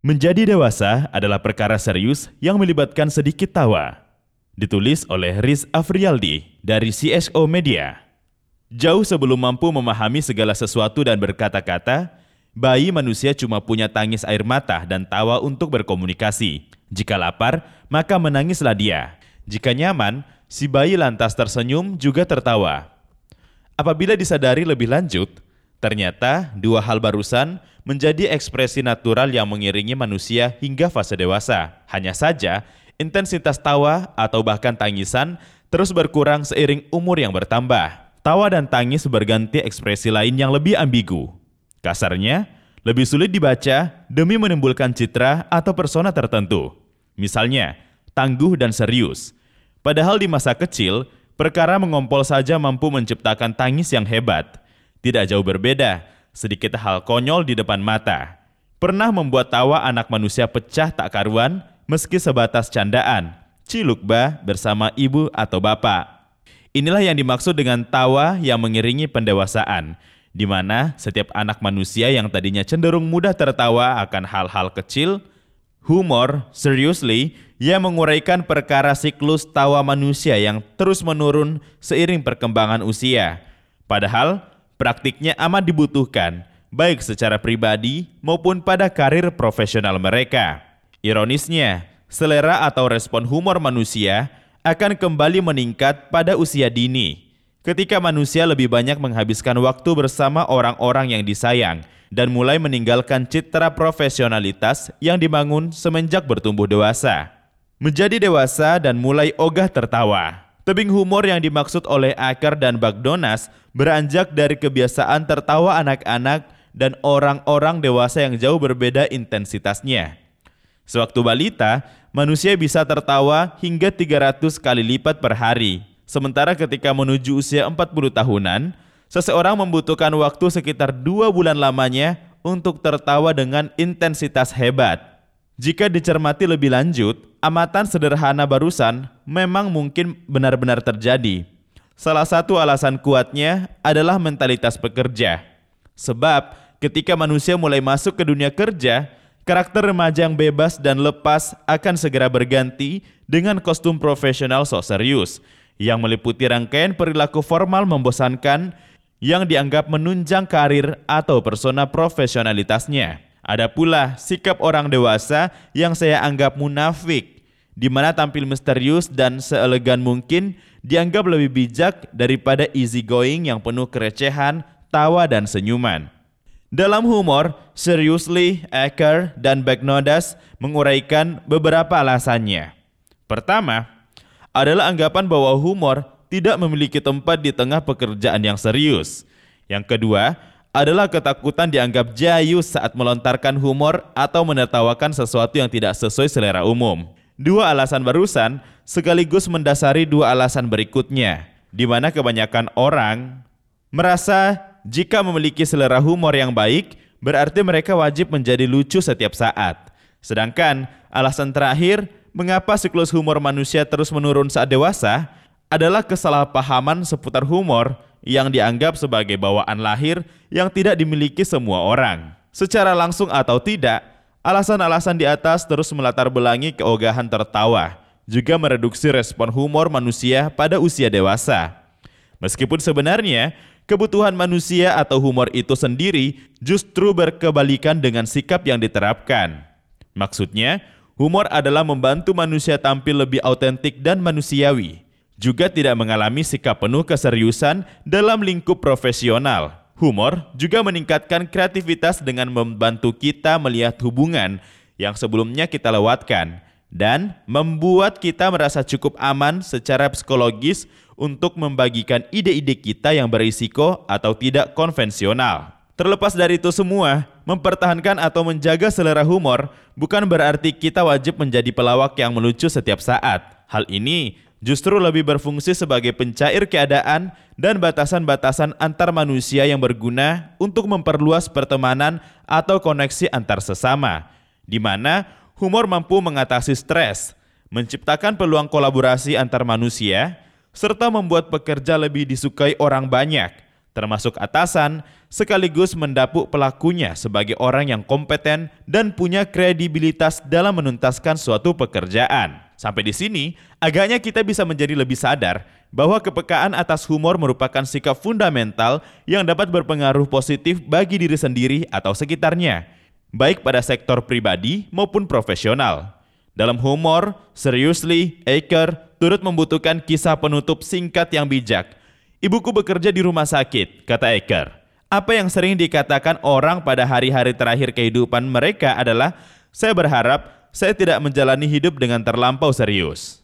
Menjadi dewasa adalah perkara serius yang melibatkan sedikit tawa. Ditulis oleh Riz Afrialdi dari CSO Media. Jauh sebelum mampu memahami segala sesuatu dan berkata-kata, bayi manusia cuma punya tangis air mata dan tawa untuk berkomunikasi. Jika lapar, maka menangislah dia. Jika nyaman, si bayi lantas tersenyum juga tertawa. Apabila disadari lebih lanjut, ternyata dua hal barusan menjadi ekspresi natural yang mengiringi manusia hingga fase dewasa. Hanya saja, intensitas tawa atau bahkan tangisan terus berkurang seiring umur yang bertambah. Tawa dan tangis berganti ekspresi lain yang lebih ambigu. Kasarnya, lebih sulit dibaca demi menimbulkan citra atau persona tertentu. Misalnya, tangguh dan serius. Padahal di masa kecil, perkara mengompol saja mampu menciptakan tangis yang hebat. Tidak jauh berbeda sedikit hal konyol di depan mata. Pernah membuat tawa anak manusia pecah tak karuan meski sebatas candaan, cilukba bersama ibu atau bapak. Inilah yang dimaksud dengan tawa yang mengiringi pendewasaan, di mana setiap anak manusia yang tadinya cenderung mudah tertawa akan hal-hal kecil, humor, seriously, yang menguraikan perkara siklus tawa manusia yang terus menurun seiring perkembangan usia. Padahal, praktiknya amat dibutuhkan, baik secara pribadi maupun pada karir profesional mereka. Ironisnya, selera atau respon humor manusia akan kembali meningkat pada usia dini, ketika manusia lebih banyak menghabiskan waktu bersama orang-orang yang disayang dan mulai meninggalkan citra profesionalitas yang dibangun semenjak bertumbuh dewasa. Menjadi dewasa dan mulai ogah tertawa. Tebing humor yang dimaksud oleh Aker dan Bagdonas beranjak dari kebiasaan tertawa anak-anak dan orang-orang dewasa yang jauh berbeda intensitasnya. Sewaktu balita, manusia bisa tertawa hingga 300 kali lipat per hari. Sementara ketika menuju usia 40 tahunan, seseorang membutuhkan waktu sekitar dua bulan lamanya untuk tertawa dengan intensitas hebat. Jika dicermati lebih lanjut, amatan sederhana barusan memang mungkin benar-benar terjadi. Salah satu alasan kuatnya adalah mentalitas pekerja. Sebab ketika manusia mulai masuk ke dunia kerja, karakter remaja yang bebas dan lepas akan segera berganti dengan kostum profesional sok serius yang meliputi rangkaian perilaku formal membosankan yang dianggap menunjang karir atau persona profesionalitasnya. Ada pula sikap orang dewasa yang saya anggap munafik di mana tampil misterius dan seelegan mungkin dianggap lebih bijak daripada easy going yang penuh kerecehan, tawa, dan senyuman. Dalam humor, Seriously, Acker, dan Backnodas menguraikan beberapa alasannya. Pertama, adalah anggapan bahwa humor tidak memiliki tempat di tengah pekerjaan yang serius. Yang kedua, adalah ketakutan dianggap jayus saat melontarkan humor atau menertawakan sesuatu yang tidak sesuai selera umum. Dua alasan barusan sekaligus mendasari dua alasan berikutnya, di mana kebanyakan orang merasa jika memiliki selera humor yang baik, berarti mereka wajib menjadi lucu setiap saat. Sedangkan alasan terakhir, mengapa siklus humor manusia terus menurun saat dewasa, adalah kesalahpahaman seputar humor yang dianggap sebagai bawaan lahir yang tidak dimiliki semua orang. Secara langsung atau tidak, Alasan-alasan di atas terus melatar belangi keogahan tertawa, juga mereduksi respon humor manusia pada usia dewasa. Meskipun sebenarnya kebutuhan manusia atau humor itu sendiri justru berkebalikan dengan sikap yang diterapkan. Maksudnya, humor adalah membantu manusia tampil lebih autentik dan manusiawi, juga tidak mengalami sikap penuh keseriusan dalam lingkup profesional. Humor juga meningkatkan kreativitas dengan membantu kita melihat hubungan yang sebelumnya kita lewatkan dan membuat kita merasa cukup aman secara psikologis untuk membagikan ide-ide kita yang berisiko atau tidak konvensional. Terlepas dari itu semua, mempertahankan atau menjaga selera humor bukan berarti kita wajib menjadi pelawak yang melucu setiap saat. Hal ini justru lebih berfungsi sebagai pencair keadaan dan batasan-batasan antar manusia yang berguna untuk memperluas pertemanan atau koneksi antar sesama, di mana humor mampu mengatasi stres, menciptakan peluang kolaborasi antar manusia, serta membuat pekerja lebih disukai orang banyak, termasuk atasan, sekaligus mendapuk pelakunya sebagai orang yang kompeten dan punya kredibilitas dalam menuntaskan suatu pekerjaan. Sampai di sini, agaknya kita bisa menjadi lebih sadar bahwa kepekaan atas humor merupakan sikap fundamental yang dapat berpengaruh positif bagi diri sendiri atau sekitarnya, baik pada sektor pribadi maupun profesional. Dalam humor, Seriously, Aker turut membutuhkan kisah penutup singkat yang bijak. Ibuku bekerja di rumah sakit, kata Aker. Apa yang sering dikatakan orang pada hari-hari terakhir kehidupan mereka adalah, saya berharap saya tidak menjalani hidup dengan terlampau serius.